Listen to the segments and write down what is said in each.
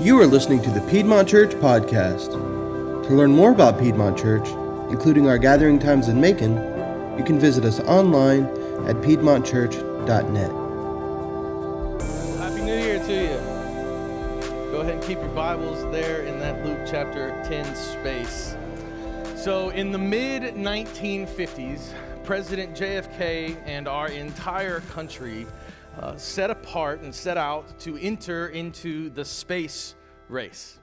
You are listening to the Piedmont Church Podcast. To learn more about Piedmont Church, including our gathering times in Macon, you can visit us online at piedmontchurch.net. Happy New Year to you. Go ahead and keep your Bibles there in that Luke chapter 10 space. So, in the mid 1950s, President JFK and our entire country uh, set apart and set out to enter into the space race.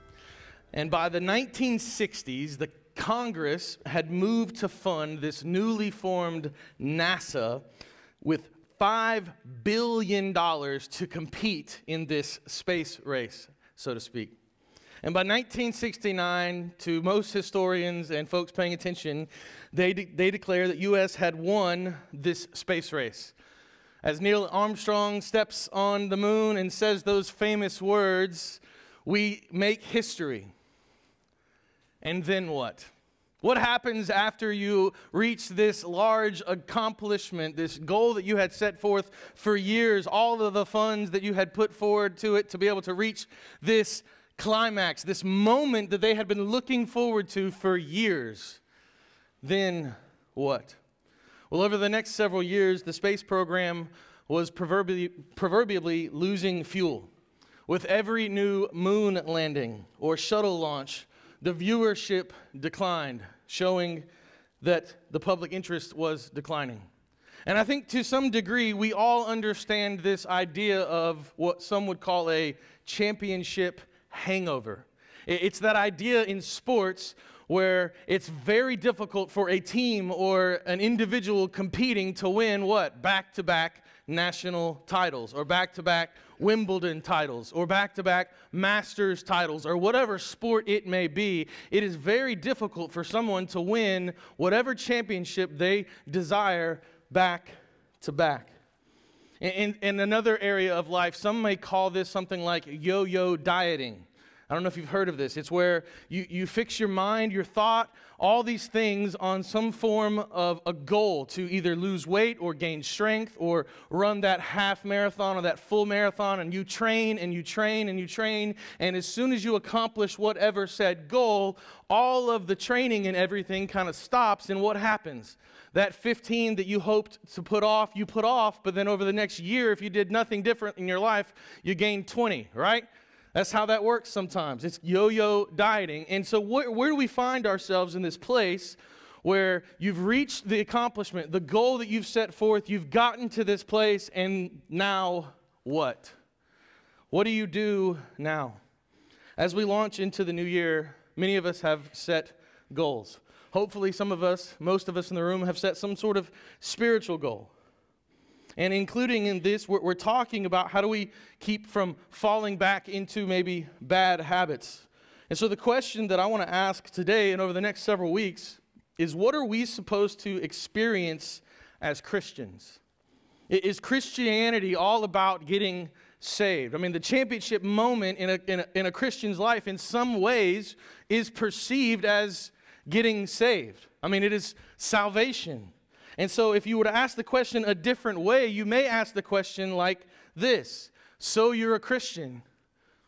And by the 1960s, the Congress had moved to fund this newly formed NASA with $5 billion to compete in this space race, so to speak. And by 1969, to most historians and folks paying attention, they, de- they declare that U.S. had won this space race. As Neil Armstrong steps on the moon and says those famous words, we make history. And then what? What happens after you reach this large accomplishment, this goal that you had set forth for years, all of the funds that you had put forward to it to be able to reach this climax, this moment that they had been looking forward to for years? Then what? Well, over the next several years, the space program was proverbially, proverbially losing fuel. With every new moon landing or shuttle launch, the viewership declined, showing that the public interest was declining. And I think to some degree, we all understand this idea of what some would call a championship hangover. It's that idea in sports where it's very difficult for a team or an individual competing to win what? Back to back national titles, or back to back Wimbledon titles, or back to back Masters titles, or whatever sport it may be. It is very difficult for someone to win whatever championship they desire back to back. In, in, another area of life, some may call this something like yo yo dieting. I don't know if you've heard of this. It's where you, you fix your mind, your thought, all these things on some form of a goal to either lose weight or gain strength or run that half marathon or that full marathon. And you train and you train and you train. And as soon as you accomplish whatever said goal, all of the training and everything kind of stops. And what happens? That 15 that you hoped to put off, you put off. But then over the next year, if you did nothing different in your life, you gained 20, right? That's how that works sometimes. It's yo yo dieting. And so, wh- where do we find ourselves in this place where you've reached the accomplishment, the goal that you've set forth, you've gotten to this place, and now what? What do you do now? As we launch into the new year, many of us have set goals. Hopefully, some of us, most of us in the room, have set some sort of spiritual goal. And including in this, we're, we're, talking about how do we keep from falling back into maybe bad habits. And so the question that I want to ask today and over the next several weeks is what are we supposed to experience as Christians? Is Christianity all about getting saved? I mean, the championship moment in a, in a, in a Christian's life, in some ways, is perceived as getting saved. I mean, it is salvation. And so, if you were to ask the question a different way, you may ask the question like this So you're a Christian.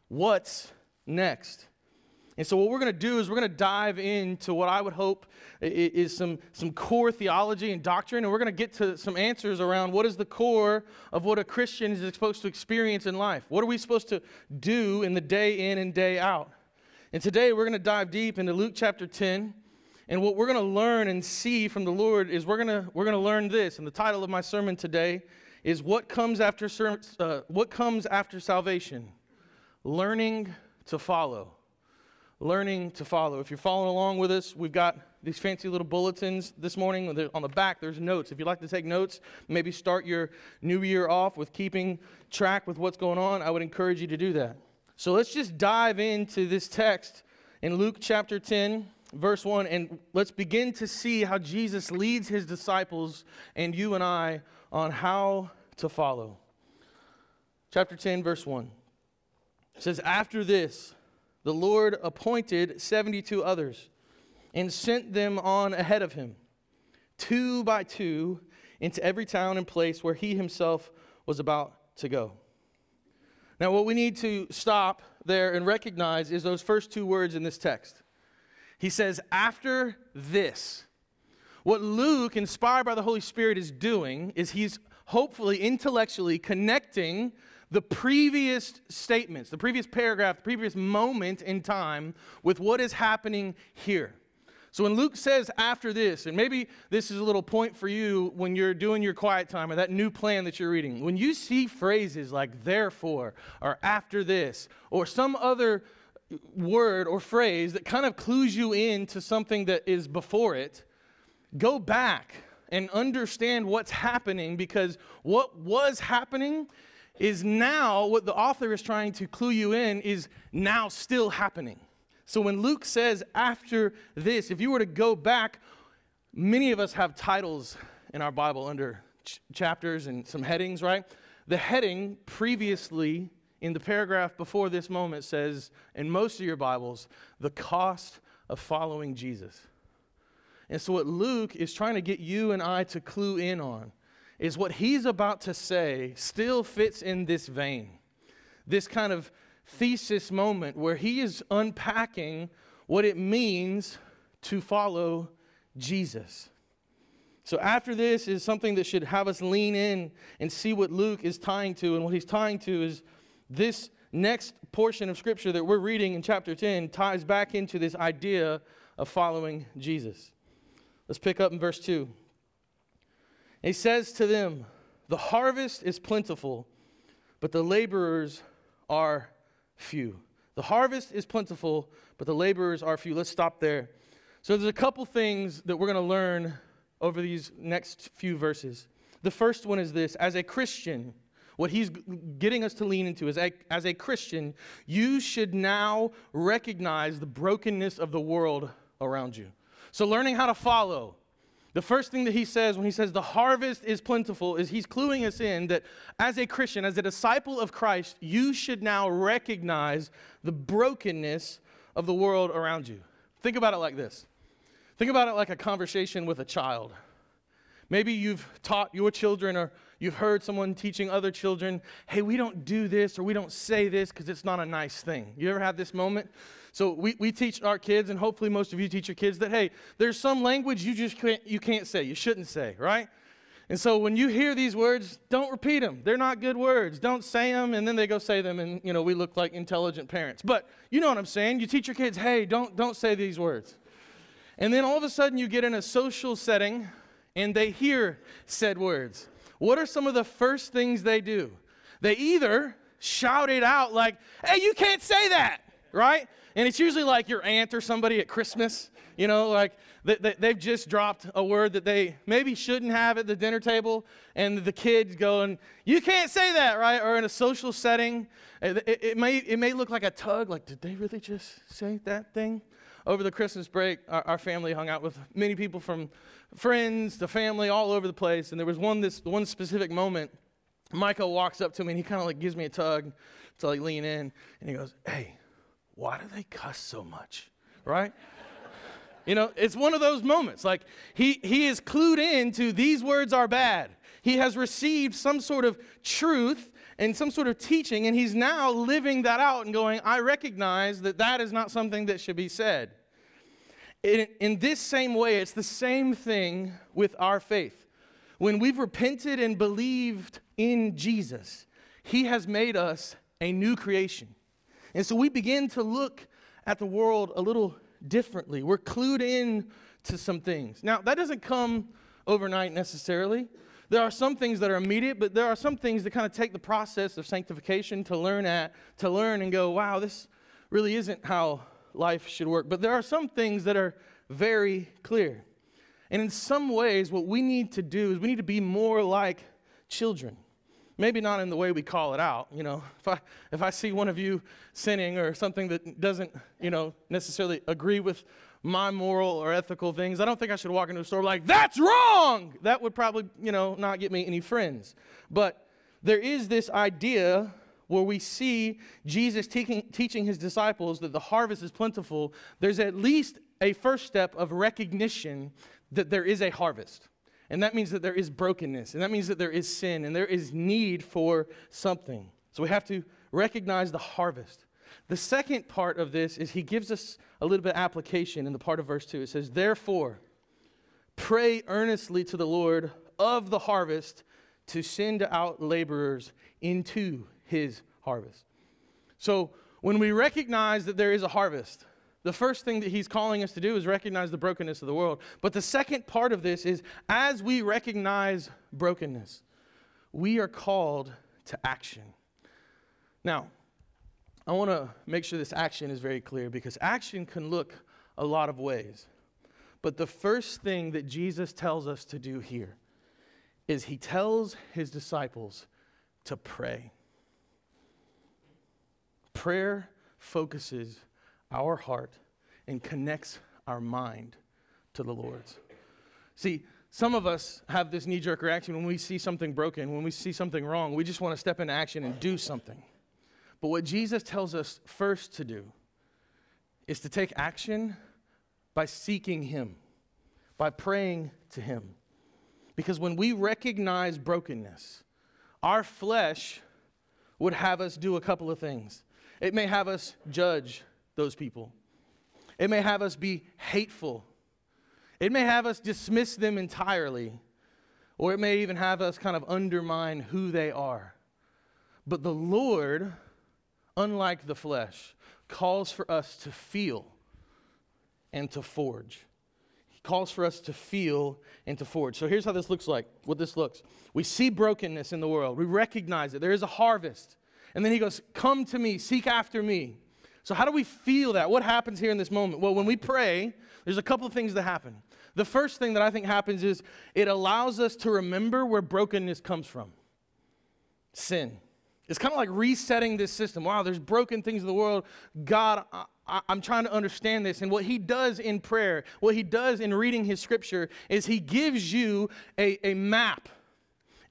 What's next? And so, what we're going to do is we're going to dive into what I would hope is some, some core theology and doctrine, and we're going to get to some answers around what is the core of what a Christian is supposed to experience in life. What are we supposed to do in the day in and day out? And today, we're going to dive deep into Luke chapter 10. And what we're going to learn and see from the Lord is we're going to, we're going to learn this. And the title of my sermon today is What Comes After, uh, what comes after Salvation? Learning to Follow. Learning to follow. If you're following along with us, we've got these fancy little bulletins this morning. On the back, there's notes. If you'd like to take notes, maybe start your new year off with keeping track with what's going on, I would encourage you to do that. So let's just dive into this text in Luke chapter 10 verse 1, and let's begin to see how Jesus leads his disciples and you and I on how to follow. Chapter 10, verse 1 it says, After this, the Lord appointed 72 others and sent them on ahead of him, two by two, into every town and place where he himself was about to go. Now, what we need to stop there and recognize is those first two words in this text. He says, after this. What Luke, inspired by the Holy Spirit, is doing is he's hopefully intellectually connecting the previous statements, the previous paragraph, the previous moment in time with what is happening here. So when Luke says after this, and maybe this is a little point for you when you're doing your quiet time or that new plan that you're reading, when you see phrases like therefore or after this or some other word or phrase that kind of clues you in to something that is before it, go back and understand what's happening because what was happening is now what the author is trying to clue you in is now still happening. So when Luke says after this, if you were to go back, many of us have titles in our Bible under ch- chapters and some headings, right? The heading previously in the paragraph before this moment says, in most of your Bibles, the cost of following Jesus. And so, what Luke is trying to get you and I to clue in on is what he's about to say still fits in this vein. This kind of thesis moment where he is unpacking what it means to follow Jesus. So, after this is something that should have us lean in and see what Luke is tying to. And what he's tying to is this next portion of scripture that we're reading in chapter 10 ties back into this idea of following Jesus. Let's pick up in verse 2. He says to them, The harvest is plentiful, but the laborers are few. The harvest is plentiful, but the laborers are few. Let's stop there. So, there's a couple things that we're going to learn over these next few verses. The first one is this as a Christian, what he's getting us to lean into is as, a Christian, you should now recognize the brokenness of the world around you. So, learning how to follow, the first thing that he says when he says the harvest is plentiful is he's cluing us in that as a Christian, as a disciple of Christ, you should now recognize the brokenness of the world around you. Think about it like this think about it like a conversation with a child. Maybe you've taught your children or you've heard someone teaching other children, hey, we don't do this or we don't say this because it's not a nice thing. You ever have this moment? So we, we teach our kids, and hopefully most of you teach your kids that, hey, there's some language you just can't, you can't say, you shouldn't say, right? And so when you hear these words, don't repeat them. They're not good words. Don't say them, and then they go say them, and you know we look like intelligent parents. But you know what I'm saying. You teach your kids, hey, don't don't say these words. And then all of a sudden you get in a social setting, and they hear said words. What are some of the first things they do? They either shout it out like, hey, you can't say that, right? And it's usually like your aunt or somebody at Christmas, you know, like they, they've just dropped a word that they maybe shouldn't have at the dinner table, and the kids going, You can't say that, right? Or in a social setting, it, it, it may, it may look like a tug, like, Did they really just say that thing? Over the Christmas break, our, our family hung out with many people from friends to family all over the place, and there was one, this, one specific moment. Michael walks up to me and he kind of like gives me a tug to like lean in, and he goes, Hey, why do they cuss so much? Right? you know, it's one of those moments. Like he he is clued in to these words are bad. He has received some sort of truth and some sort of teaching, and he's now living that out and going, I recognize that that is not something that should be said. In, in this same way, it's the same thing with our faith. When we've repented and believed in Jesus, he has made us a new creation. And so we begin to look at the world a little differently. We're clued in to some things. Now, that doesn't come overnight necessarily. There are some things that are immediate, but there are some things that kind of take the process of sanctification to learn at, to learn and go, wow, this really isn't how life should work. But there are some things that are very clear. And in some ways, what we need to do is we need to be more like children. Maybe not in the way we call it out. You know, if I, if I see one of you sinning or something that doesn't, you know, necessarily agree with my moral or ethical things, I don't think I should walk into a store like, that's wrong! That would probably, you know, not get me any friends. But there is this idea where we see Jesus teaching, his disciples that the harvest is plentiful. There's at least a first step of recognition that there is a harvest. And that means that there is brokenness, and that means that there is sin, and there is need for something. So we have to recognize the harvest. The second part of this is he gives us a little bit of application in the part of verse 2. It says, Therefore, pray earnestly to the Lord of the harvest to send out laborers into his harvest. So, when we recognize that there is a harvest, the first thing that he's calling us to do is recognize the brokenness of the world. But the second part of this is as we recognize brokenness, we are called to action. Now, I want to make sure this action is very clear because action can look a lot of ways. But the first thing that Jesus tells us to do here is he tells his disciples to pray. Prayer focuses our heart and connects our mind to the Lord's. See, some of us have this knee jerk reaction when we see something broken, when we see something wrong, we just want to step into action and do something. But what Jesus tells us first to do is to take action by seeking Him, by praying to Him. Because when we recognize brokenness, our flesh would have us do a couple of things. It may have us judge those people, it may have us be hateful, it may have us dismiss them entirely, or it may even have us kind of undermine who they are. But the Lord, unlike the flesh, calls for us to feel and to forge. Calls for us to feel and to forge. So here's how this looks like what this looks. We see brokenness in the world, we recognize it. There is a harvest. And then he goes, Come to me, seek after me. So, how do we feel that? What happens here in this moment? Well, when we pray, there's a couple of things that happen. The first thing that I think happens is it allows us to remember where brokenness comes from sin. It's kind of like resetting this system. Wow, there's broken things in the world. God, uh, I, am trying to understand this. And what he does in prayer, what he does in reading his scripture, is he gives you a, a map.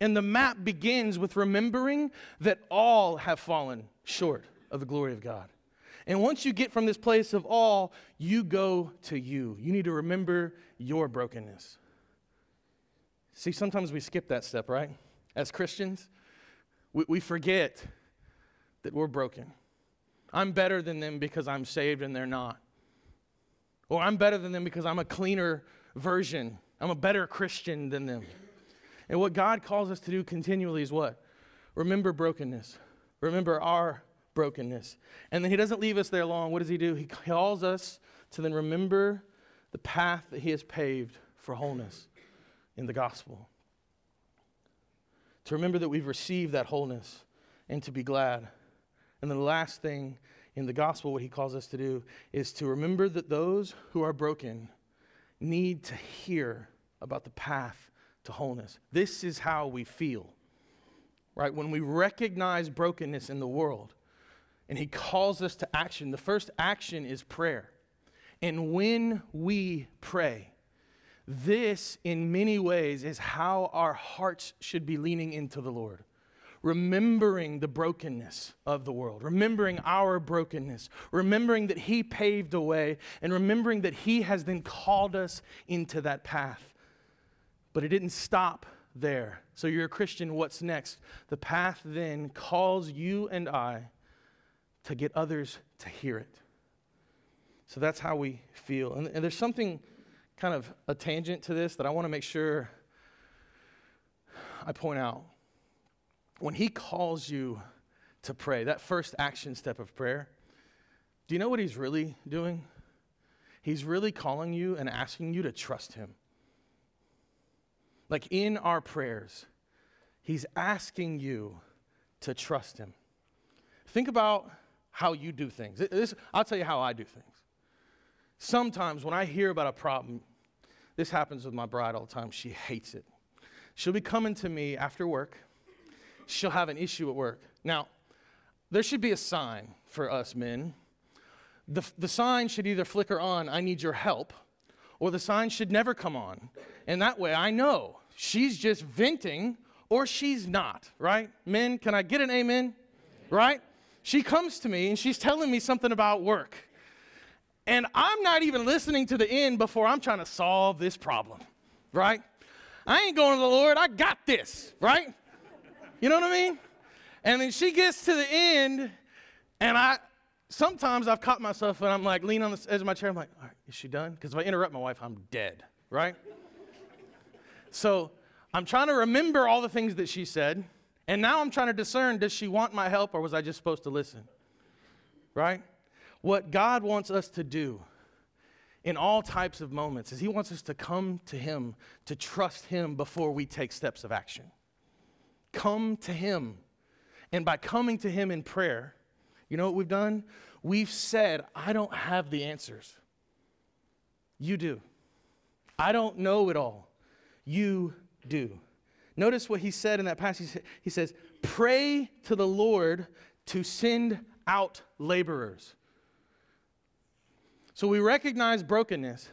And the map begins with remembering that all have fallen short of the glory of God. And once you get from this place of all, you go to you. You need to remember your brokenness. See, sometimes we skip that step, right? As Christians, we, we forget that we're broken. I'm better than them because I'm saved and they're not. Or I'm better than them because I'm a cleaner version. I'm a better Christian than them. And what God calls us to do continually is what? Remember brokenness. Remember our brokenness. And then he doesn't leave us there long. What does he do? He calls us to then remember the path that he has paved for wholeness in the gospel. To remember that we've received that wholeness and to be glad. And then the last thing in the gospel, what he calls us to do, is to remember that those who are broken need to hear about the path to wholeness. This is how we feel, right? When we recognize brokenness in the world, and he calls us to action. The first action is prayer. And when we pray, this in many ways is how our hearts should be leaning into the Lord. Remembering the brokenness of the world, remembering our brokenness, remembering that He paved a way, and remembering that He has then called us into that path. But it didn't stop there. So you're a Christian, what's next? The path then calls you and I to get others to hear it. So that's how we feel. And, and there's something kind of a tangent to this that I want to make sure I point out. When he calls you to pray, that first action step of prayer, do you know what he's really doing? He's really calling you and asking you to trust him. Like in our prayers, he's asking you to trust him. Think about how you do things. This, I'll tell you how I do things. Sometimes when I hear about a problem, this happens with my bride all the time. She hates it. She'll be coming to me after work. She'll have an issue at work. Now, there should be a sign for us men. The, the sign should either flicker on, I need your help, or the sign should never come on. And that way I know she's just venting or she's not, right? Men, can I get an amen? Right? She comes to me and she's telling me something about work. And I'm not even listening to the end before I'm trying to solve this problem, right? I ain't going to the Lord, I got this, right? You know what I mean? And then she gets to the end, and I sometimes I've caught myself and I'm like leaning on the edge of my chair. I'm like, all right, is she done? Because if I interrupt my wife, I'm dead, right? so I'm trying to remember all the things that she said, and now I'm trying to discern does she want my help or was I just supposed to listen? Right? What God wants us to do in all types of moments is He wants us to come to Him, to trust Him before we take steps of action. Come to Him. And by coming to Him in prayer, you know what we've done? We've said, I don't have the answers. You do. I don't know it all. You do. Notice what he said in that passage. He says, Pray to the Lord to send out laborers. So we recognize brokenness.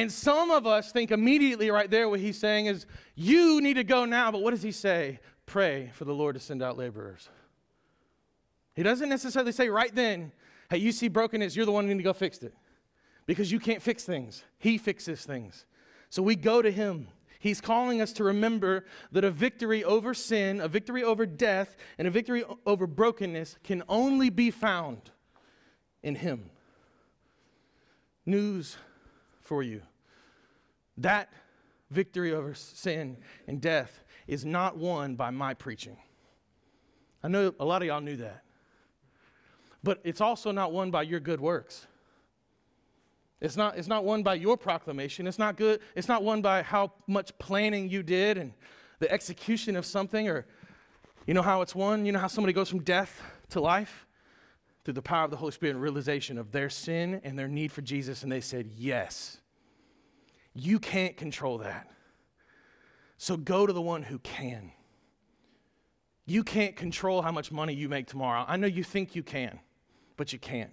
And some of us think immediately right there what he's saying is, You need to go now. But what does he say? Pray for the Lord to send out laborers. He doesn't necessarily say right then, Hey, you see brokenness, you're the one who need to go fix it. Because you can't fix things, He fixes things. So we go to Him. He's calling us to remember that a victory over sin, a victory over death, and a victory over brokenness can only be found in Him. News for you that victory over sin and death is not won by my preaching. I know a lot of y'all knew that. But it's also not won by your good works. It's not, it's not won by your proclamation. It's not good. It's not won by how much planning you did and the execution of something, or you know how it's won? You know how somebody goes from death to life? Through the power of the Holy Spirit and realization of their sin and their need for Jesus, and they said, Yes. You can't control that. So go to the one who can. You can't control how much money you make tomorrow. I know you think you can, but you can't.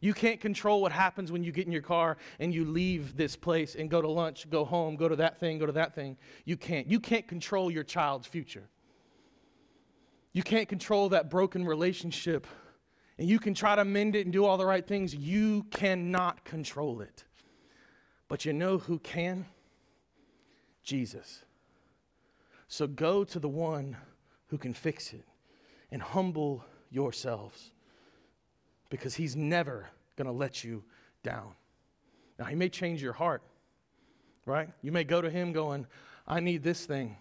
You can't control what happens when you get in your car and you leave this place and go to lunch, go home, go to that thing, go to that thing. You can't. You can't control your child's future. You can't control that broken relationship. And you can try to mend it and do all the right things. You cannot control it. But you know who can? Jesus. So go to the one who can fix it and humble yourselves because he's never going to let you down. Now, he may change your heart, right? You may go to him going, I need this thing.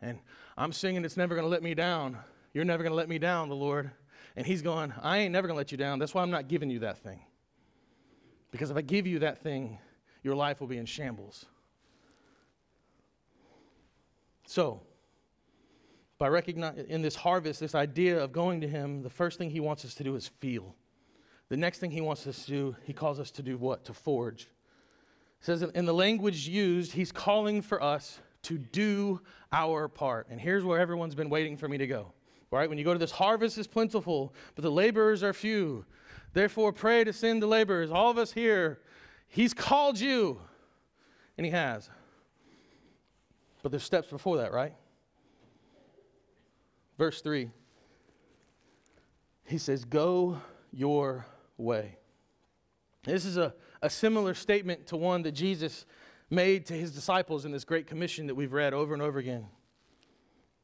And I'm singing, It's never going to let me down. You're never going to let me down, the Lord. And he's going, I ain't never going to let you down. That's why I'm not giving you that thing. Because if I give you that thing, your life will be in shambles. So, by recognizing in this harvest, this idea of going to Him, the first thing He wants us to do is feel. The next thing He wants us to do, He calls us to do what? To forge. It says in the language used, He's calling for us to do our part. And here's where everyone's been waiting for me to go. Right? When you go to this harvest is plentiful, but the laborers are few. Therefore, pray to send the laborers. All of us here, He's called you, and He has. But there's steps before that, right? Verse 3, he says, Go your way. This is a, a similar statement to one that Jesus made to his disciples in this great commission that we've read over and over again.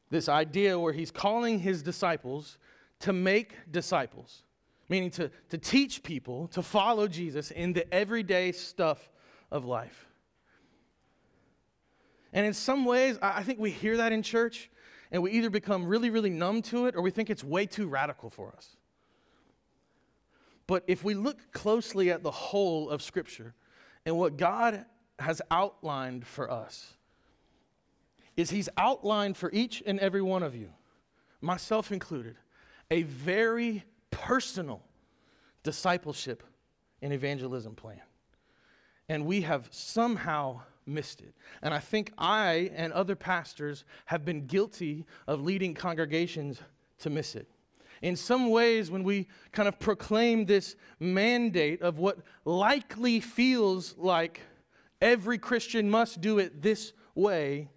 This idea where he's calling his disciples to make disciples, meaning to, to teach people to follow Jesus in the everyday stuff of life. And in some ways, I think we hear that in church and we either become really, really numb to it or we think it's way too radical for us. But if we look closely at the whole of Scripture and what God has outlined for us, is He's outlined for each and every one of you, myself included, a very personal discipleship and evangelism plan. And we have somehow missed it. And I think I and other pastors have been guilty of leading congregations to miss it. In some ways, when we kind of proclaim this mandate of what likely feels like every Christian must do it this way,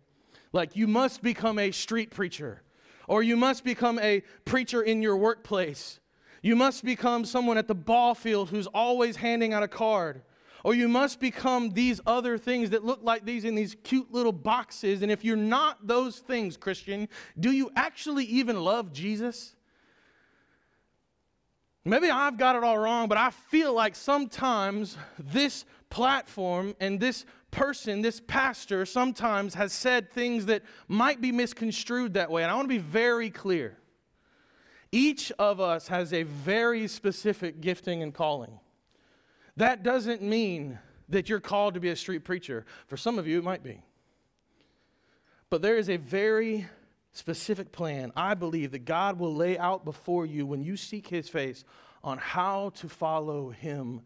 like you must become a street preacher, or you must become a preacher in your workplace, you must become someone at the ball field who's always handing out a card or you must become these other things that look like these in these cute little boxes. And if you're not those things, Christian, do you actually even love Jesus? Maybe I've got it all wrong, but I feel like sometimes this platform and this person, this pastor, sometimes has said things that might be misconstrued that way. And I want to be very clear. Each of us has a very specific gifting and calling. That doesn't mean that you're called to be a street preacher. For some of you, it might be. But there is a very specific plan I believe that God will lay out before you when you seek His face on how to follow Him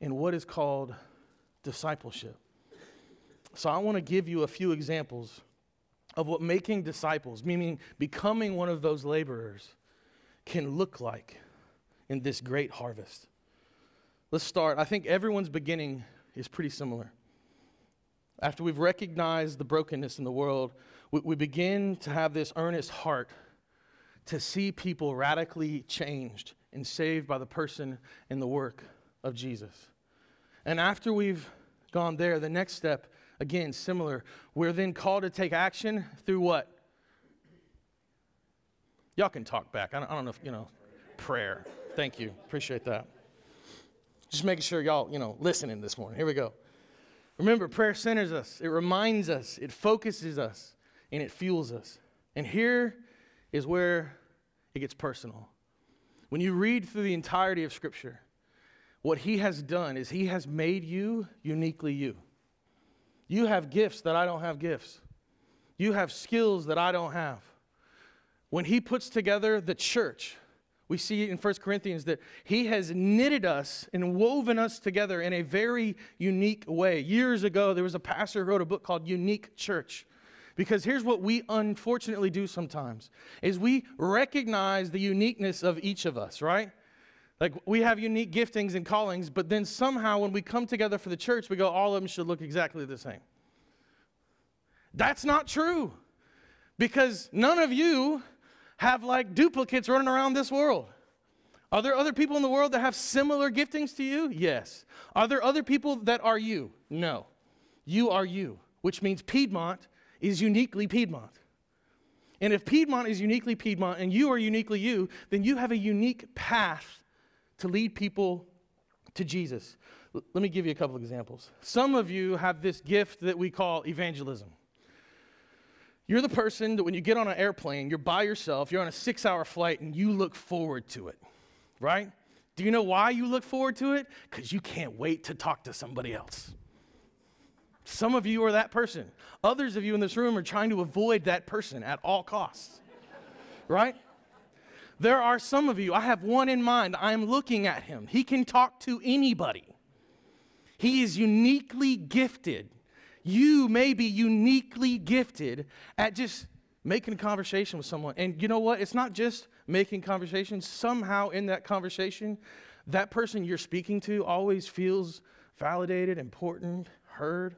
in what is called discipleship. So I want to give you a few examples of what making disciples, meaning becoming one of those laborers, can look like in this great harvest. Let's start. I think everyone's beginning is pretty similar. After we've recognized the brokenness in the world, we, we begin to have this earnest heart to see people radically changed and saved by the person and the work of Jesus. And after we've gone there, the next step, again, similar, we're then called to take action through what? Y'all can talk back. I don't, I don't know if, you know, prayer. Thank you. Appreciate that. Just making sure y'all, you know, listening this morning. Here we go. Remember, prayer centers us, it reminds us, it focuses us, and it fuels us. And here is where it gets personal. When you read through the entirety of Scripture, what He has done is He has made you uniquely you. You have gifts that I don't have gifts, you have skills that I don't have. When He puts together the church, we see in 1 Corinthians that he has knitted us and woven us together in a very unique way. Years ago, there was a pastor who wrote a book called Unique Church. Because here's what we unfortunately do sometimes is we recognize the uniqueness of each of us, right? Like we have unique giftings and callings, but then somehow when we come together for the church, we go, all of them should look exactly the same. That's not true. Because none of you have like duplicates running around this world. Are there other people in the world that have similar giftings to you? Yes. Are there other people that are you? No. You are you, which means Piedmont is uniquely Piedmont. And if Piedmont is uniquely Piedmont and you are uniquely you, then you have a unique path to lead people to Jesus. L- let me give you a couple examples. Some of you have this gift that we call evangelism. You're the person that when you get on an airplane, you're by yourself, you're on a six hour flight, and you look forward to it, right? Do you know why you look forward to it? Because you can't wait to talk to somebody else. Some of you are that person. Others of you in this room are trying to avoid that person at all costs, right? There are some of you, I have one in mind. I am looking at him. He can talk to anybody, he is uniquely gifted. You may be uniquely gifted at just making a conversation with someone. And you know what? It's not just making conversation. Somehow in that conversation, that person you're speaking to always feels validated, important, heard.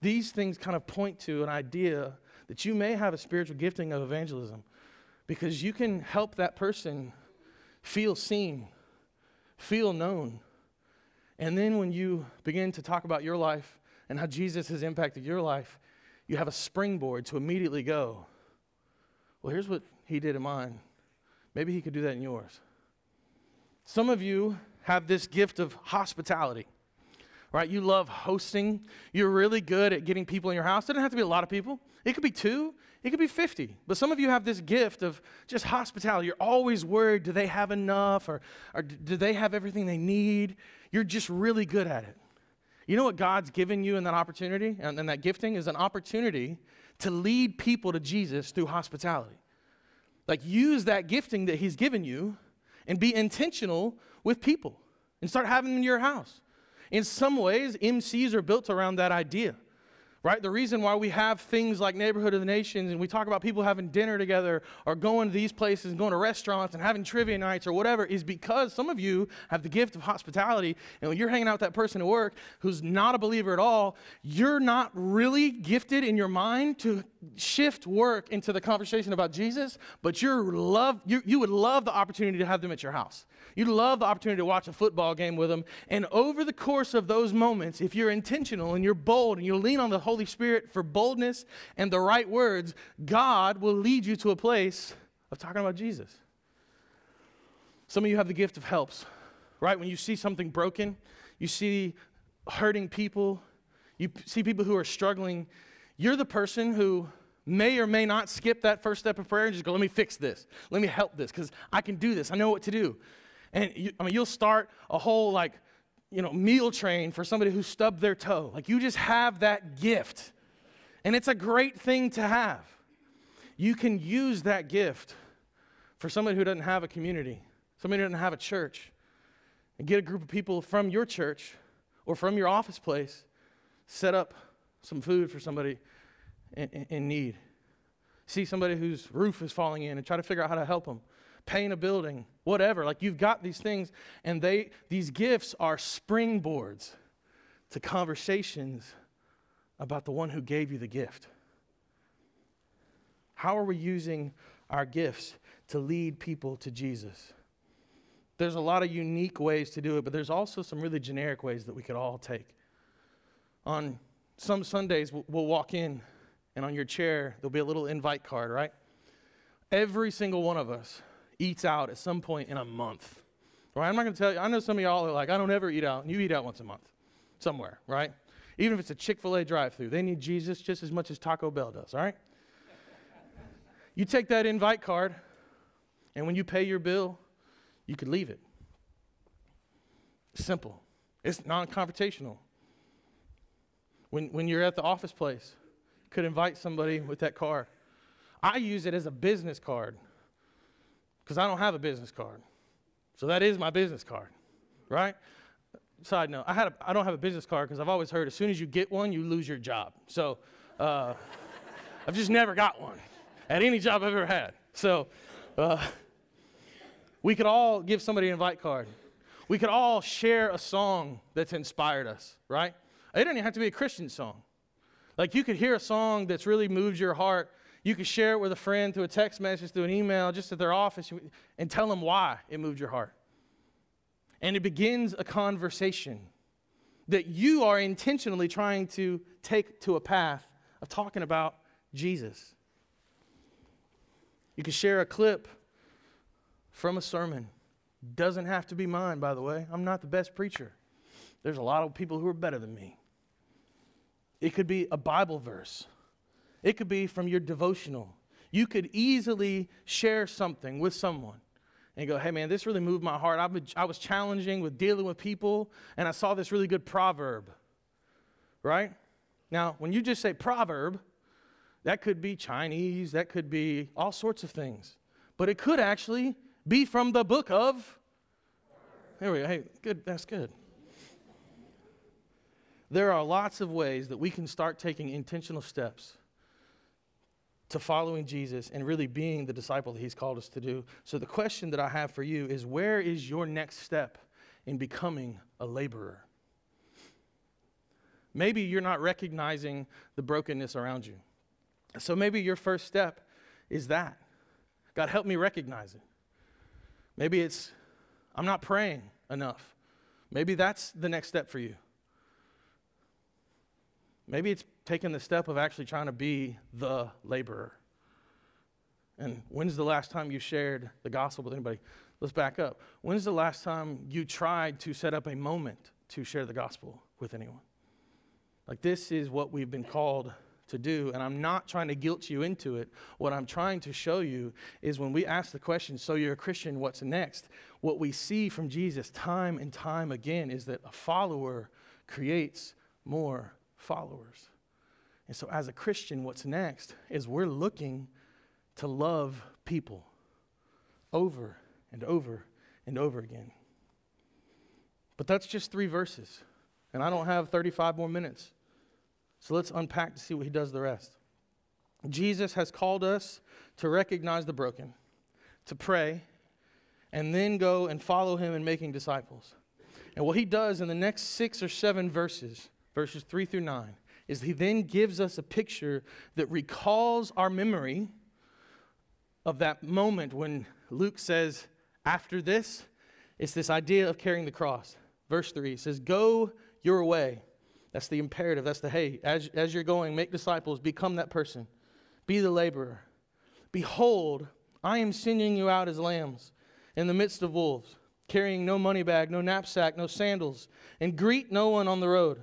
These things kind of point to an idea that you may have a spiritual gifting of evangelism because you can help that person feel seen, feel known. And then when you begin to talk about your life and how Jesus has impacted your life, you have a springboard to immediately go, well, here's what he did in mine. Maybe he could do that in yours. Some of you have this gift of hospitality right? You love hosting. You're really good at getting people in your house. It doesn't have to be a lot of people. It could be two, it could be 50. But some of you have this gift of just hospitality. You're always worried do they have enough or, or do they have everything they need? You're just really good at it. You know what God's given you in that opportunity and, that gifting is an opportunity to lead people to Jesus through hospitality. Like, use that gifting that He's given you and be intentional with people and start having them in your house. In some ways, MCs are built around that idea, right? The reason why we have things like Neighborhood of the Nations and we talk about people having dinner together or going to these places and going to restaurants and having trivia nights or whatever is because some of you have the gift of hospitality. And when you're hanging out with that person at work who's not a believer at all, you're not really gifted in your mind to shift work into the conversation about Jesus, but you're love, you, you would love the opportunity to have them at your house. You'd love the opportunity to watch a football game with them. And over the course of those moments, if you're intentional and you're bold and you lean on the Holy Spirit for boldness and the right words, God will lead you to a place of talking about Jesus. Some of you have the gift of helps, right? When you see something broken, you see hurting people, you see people who are struggling, you're the person who may or may not skip that first step of prayer and just go, let me fix this. Let me help this because I can do this. I know what to do. And you, I mean, you'll start a whole like, you know, meal train for somebody who stubbed their toe. Like you just have that gift. And it's a great thing to have. You can use that gift for somebody who doesn't have a community, somebody who doesn't have a church, and get a group of people from your church or from your office place, set up some food for somebody in, in, in need. See somebody whose roof is falling in and try to figure out how to help them paint a building, whatever. Like you've got these things, and they these gifts are springboards to conversations about the one who gave you the gift. How are we using our gifts to lead people to Jesus? There's a lot of unique ways to do it, but there's also some really generic ways that we could all take. On some Sundays, we'll, we'll walk in, and on your chair, there'll be a little invite card, right? Every single one of us eats out at some point in a month. Right? I'm not going to tell you. I know some of y'all are like, I don't ever eat out. And you eat out once a month somewhere, right? Even if it's a Chick fil A drive through, they need Jesus just as much as Taco Bell does, all right? you take that invite card, and when you pay your bill, you could leave it. Simple. It's non confrontational. When, when you're at the office place, could invite somebody with that card. I use it as a business card because I don't have a business card. So that is my business card, right? Side note, I, had a, I don't have a business card because I've always heard as soon as you get one, you lose your job. So uh, I've just never got one at any job I've ever had. So uh, we could all give somebody an invite card. We could all share a song that's inspired us, right? It doesn't even have to be a Christian song. Like you could hear a song that's really moved your heart you can share it with a friend through a text message, through an email, just at their office, and tell them why it moved your heart. And it begins a conversation that you are intentionally trying to take to a path of talking about Jesus. You can share a clip from a sermon. Doesn't have to be mine, by the way. I'm not the best preacher. There's a lot of people who are better than me. It could be a Bible verse it could be from your devotional. You could easily share something with someone and go, hey man, this really moved my heart. I, I was challenging with dealing with people, and I saw this really good proverb. Right? Now, when you just say proverb, that could be Chinese, that could be all sorts of things. But it could actually be from the book of. There we go. Hey, good. That's good. There are lots of ways that we can start taking intentional steps to following Jesus and really being the disciple that he's called us to do. So, the question that I have for you is where is your next step in becoming a laborer? Maybe you're not recognizing the brokenness around you. So, maybe your first step is that. God, help me recognize it. Maybe it's, I'm not praying enough. Maybe that's the next step for you. Maybe it's taking the step of actually trying to be the laborer. And when's the last time you shared the gospel with anybody? Let's back up. When's the last time you tried to set up a moment to share the gospel with anyone? Like, this is what we've been called to do, and I'm not trying to guilt you into it. What I'm trying to show you is when we ask the question, So you're a Christian, what's next? What we see from Jesus time and time again is that a follower creates more followers. And so, as a Christian, what's next is we're looking to love people over and over and over again. But that's just three verses, and I don't have 35 more minutes. So let's unpack to see what he does the rest. Jesus has called us to recognize the broken, to pray, and then go and follow him in making disciples. And what he does in the next six or seven verses, verses three through nine, is he then gives us a picture that recalls our memory of that moment when Luke says, after this, it's this idea of carrying the cross. Verse 3 says, Go your way. That's the imperative. That's the hey, as, as you're going, make disciples, become that person, be the laborer. Behold, I am sending you out as lambs in the midst of wolves, carrying no money bag, no knapsack, no sandals, and greet no one on the road.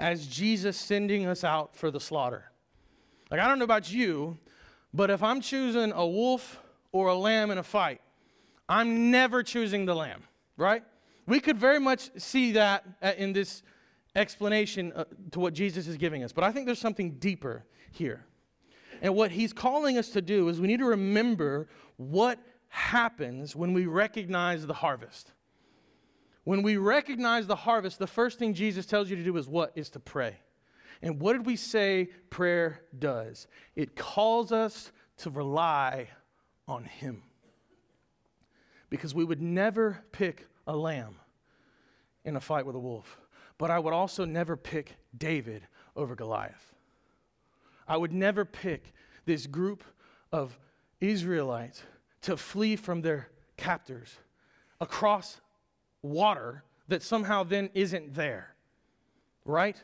as Jesus sending us out for the slaughter. Like, I don't know about you, but if I'm choosing a wolf or a lamb in a fight, I'm never choosing the lamb, right? We could very much see that in this explanation uh, to what Jesus is giving us, but I think there's something deeper here. And what he's calling us to do is we need to remember what happens when we recognize the harvest. When we recognize the harvest, the first thing Jesus tells you to do is what? Is to pray. And what did we say prayer does? It calls us to rely on Him. Because we would never pick a lamb in a fight with a wolf, but I would also never pick David over Goliath. I would never pick this group of Israelites to flee from their captors across water that somehow then isn't there, right?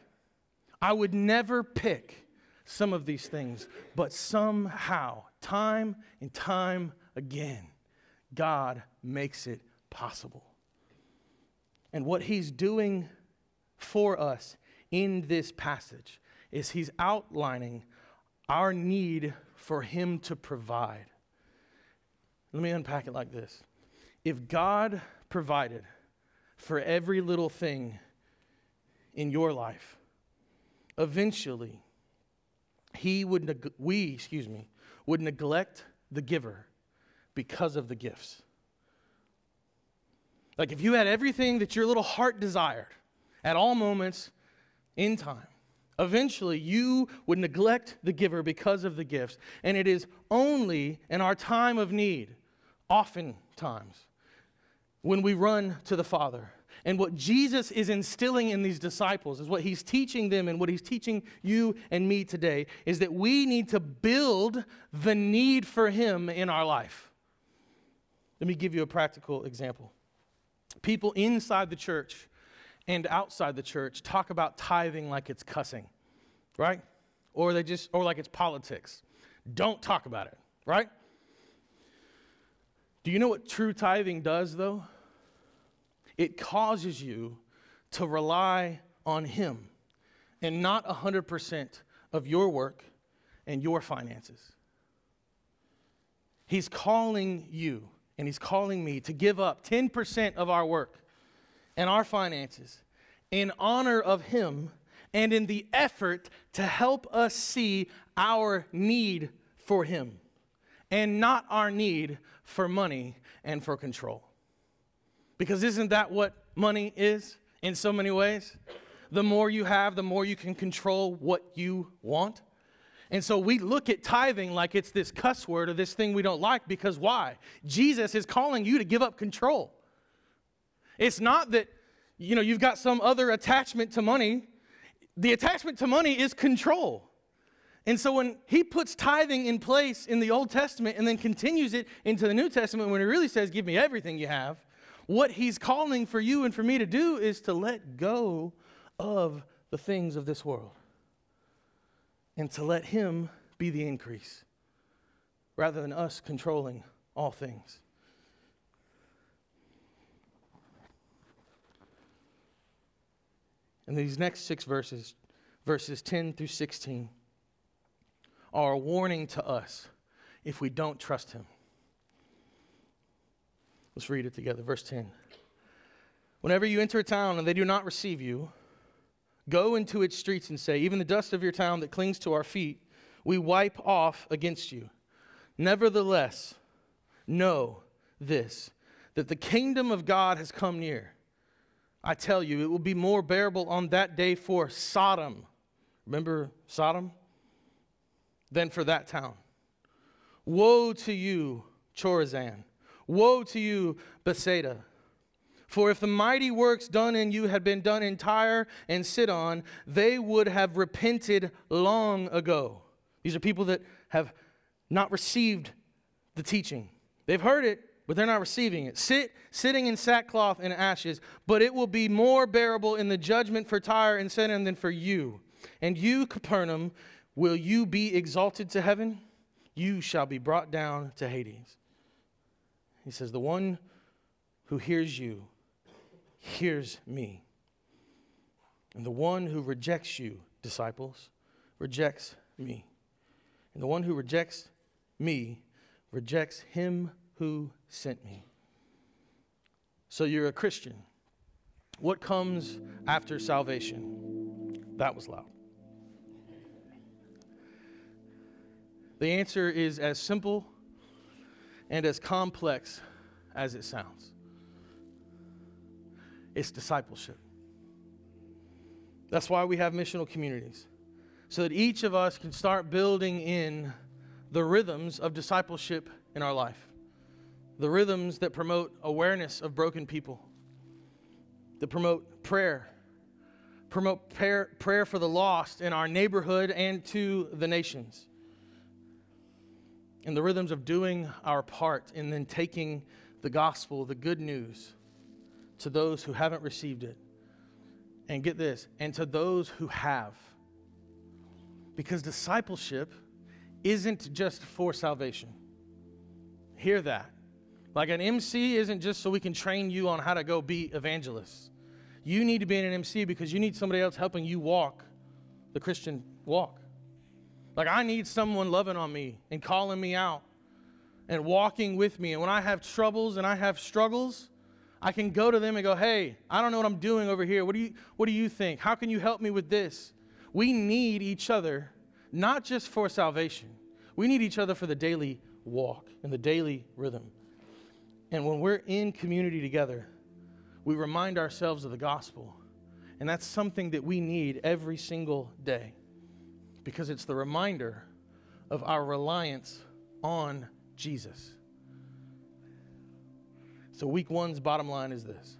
I would never pick some of these things, but somehow, time and time again, God makes it possible. And what He's doing for us in this passage is He's outlining our need for Him to provide. Let me unpack it like this If God provided for every little thing in your life. Eventually, he would neg- we, excuse me, would neglect the giver because of the gifts. Like if you had everything that your little heart desired at all moments in time, eventually you would neglect the giver because of the gifts. And it is only in our time of need, oftentimes, when we run to the Father. And what Jesus is instilling in these disciples is what he's teaching them and what he's teaching you and me today is that we need to build the need for him in our life. Let me give you a practical example. People inside the church and outside the church talk about tithing like it's cussing, right? Or they just or like it's politics. Don't talk about it, right? Do you know what true tithing does though? It causes you to rely on Him and not 100% of your work and your finances. He's calling you and He's calling me to give up 10% of our work and our finances in honor of Him and in the effort to help us see our need for Him and not our need for money and for control. Because isn't that what money is in so many ways? The more you have, the more you can control what you want. And so we look at tithing like it's this cuss word or this thing we don't like because why? Jesus is calling you to give up control. It's not that you know you've got some other attachment to money. The attachment to money is control. And so when he puts tithing in place in the Old Testament and then continues it into the New Testament when he really says give me everything you have, what he's calling for you and for me to do is to let go of the things of this world and to let him be the increase rather than us controlling all things. And these next six verses, verses 10 through 16, are a warning to us if we don't trust him. Let's read it together. Verse 10. Whenever you enter a town and they do not receive you, go into its streets and say, Even the dust of your town that clings to our feet, we wipe off against you. Nevertheless, know this that the kingdom of God has come near. I tell you, it will be more bearable on that day for Sodom. Remember Sodom? Than for that town. Woe to you, Chorazin! Woe to you, Bethsaida! For if the mighty works done in you had been done in Tyre and Sidon, they would have repented long ago. These are people that have not received the teaching. They've heard it, but they're not receiving it. Sit, sitting in sackcloth and ashes, but it will be more bearable in the judgment for Tyre and Sidon than for you. And you, Capernaum, will you be exalted to heaven? You shall be brought down to Hades. He says, The one who hears you hears me. And the one who rejects you, disciples, rejects me. And the one who rejects me rejects him who sent me. So you're a Christian. What comes after salvation? That was loud. The answer is as simple and as complex as it sounds it's discipleship. That's why we have missional communities, so that each of us can start building in the rhythms of discipleship in our life, the rhythms that promote awareness of broken people, that promote prayer, promote prayer, prayer for the lost in our neighborhood and to the nations, and the rhythms of doing our part and then taking the gospel, the good news to those who haven't received it. And get this, and to those who have. Because discipleship isn't just for salvation. Hear that. Like an MC isn't just so we can train you on how to go be evangelists. You need to be an MC because you need somebody else helping you walk the Christian walk. Like I need someone loving on me and calling me out and walking with me. And when I have troubles and I have struggles, I can go to them and go, hey, I don't know what I'm doing over here. What do you, what do you think? How can you help me with this? We need each other, not just for salvation, we need each other for the daily walk and the daily rhythm. And when we're in community together, we remind ourselves of the gospel. And that's something that we need every single day because it's the reminder of our reliance on Jesus. So, week one's bottom line is this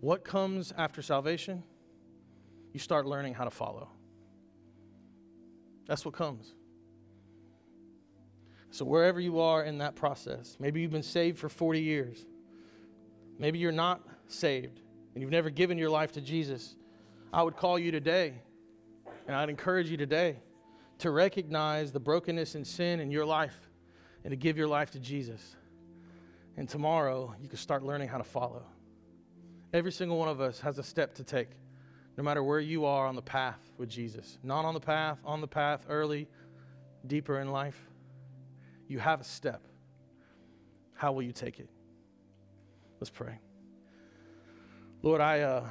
What comes after salvation? You start learning how to follow. That's what comes. So, wherever you are in that process, maybe you've been saved for 40 years, maybe you're not saved and you've never given your life to Jesus, I would call you today and I'd encourage you today to recognize the brokenness and sin in your life and to give your life to Jesus. And tomorrow, you can start learning how to follow. Every single one of us has a step to take, no matter where you are on the path with Jesus. Not on the path, on the path, early, deeper in life. You have a step. How will you take it? Let's pray. Lord, I, uh,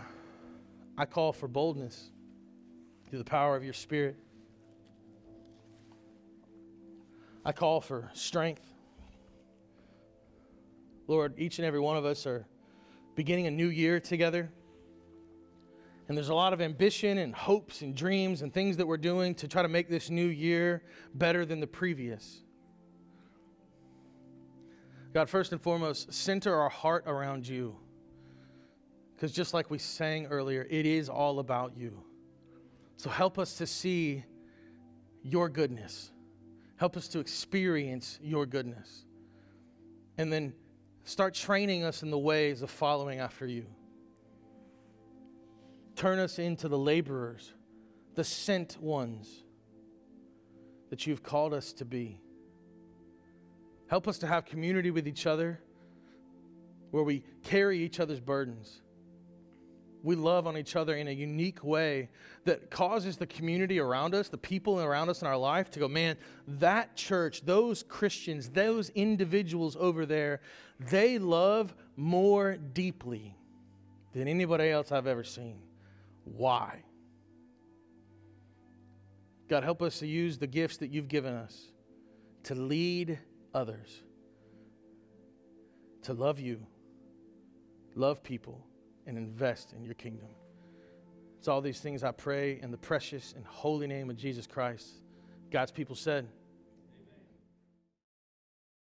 I call for boldness through the power of your Spirit. I call for strength. Lord, each and every one of us are beginning a new year together. And there's a lot of ambition and hopes and dreams and things that we're doing to try to make this new year better than the previous. God, first and foremost, center our heart around you. Because just like we sang earlier, it is all about you. So help us to see your goodness. Help us to experience your goodness. And then Start training us in the ways of following after you. Turn us into the laborers, the sent ones that you've called us to be. Help us to have community with each other where we carry each other's burdens, we love on each other in a unique way that causes the community around us, the people around us in our life to go, man, that church, those Christians, those individuals over there, they love more deeply than anybody else I've ever seen. Why? God, help us to use the gifts that you've given us to lead others, to love you, love people, and invest in your kingdom. It's all these things I pray in the precious and holy name of Jesus Christ. God's people said,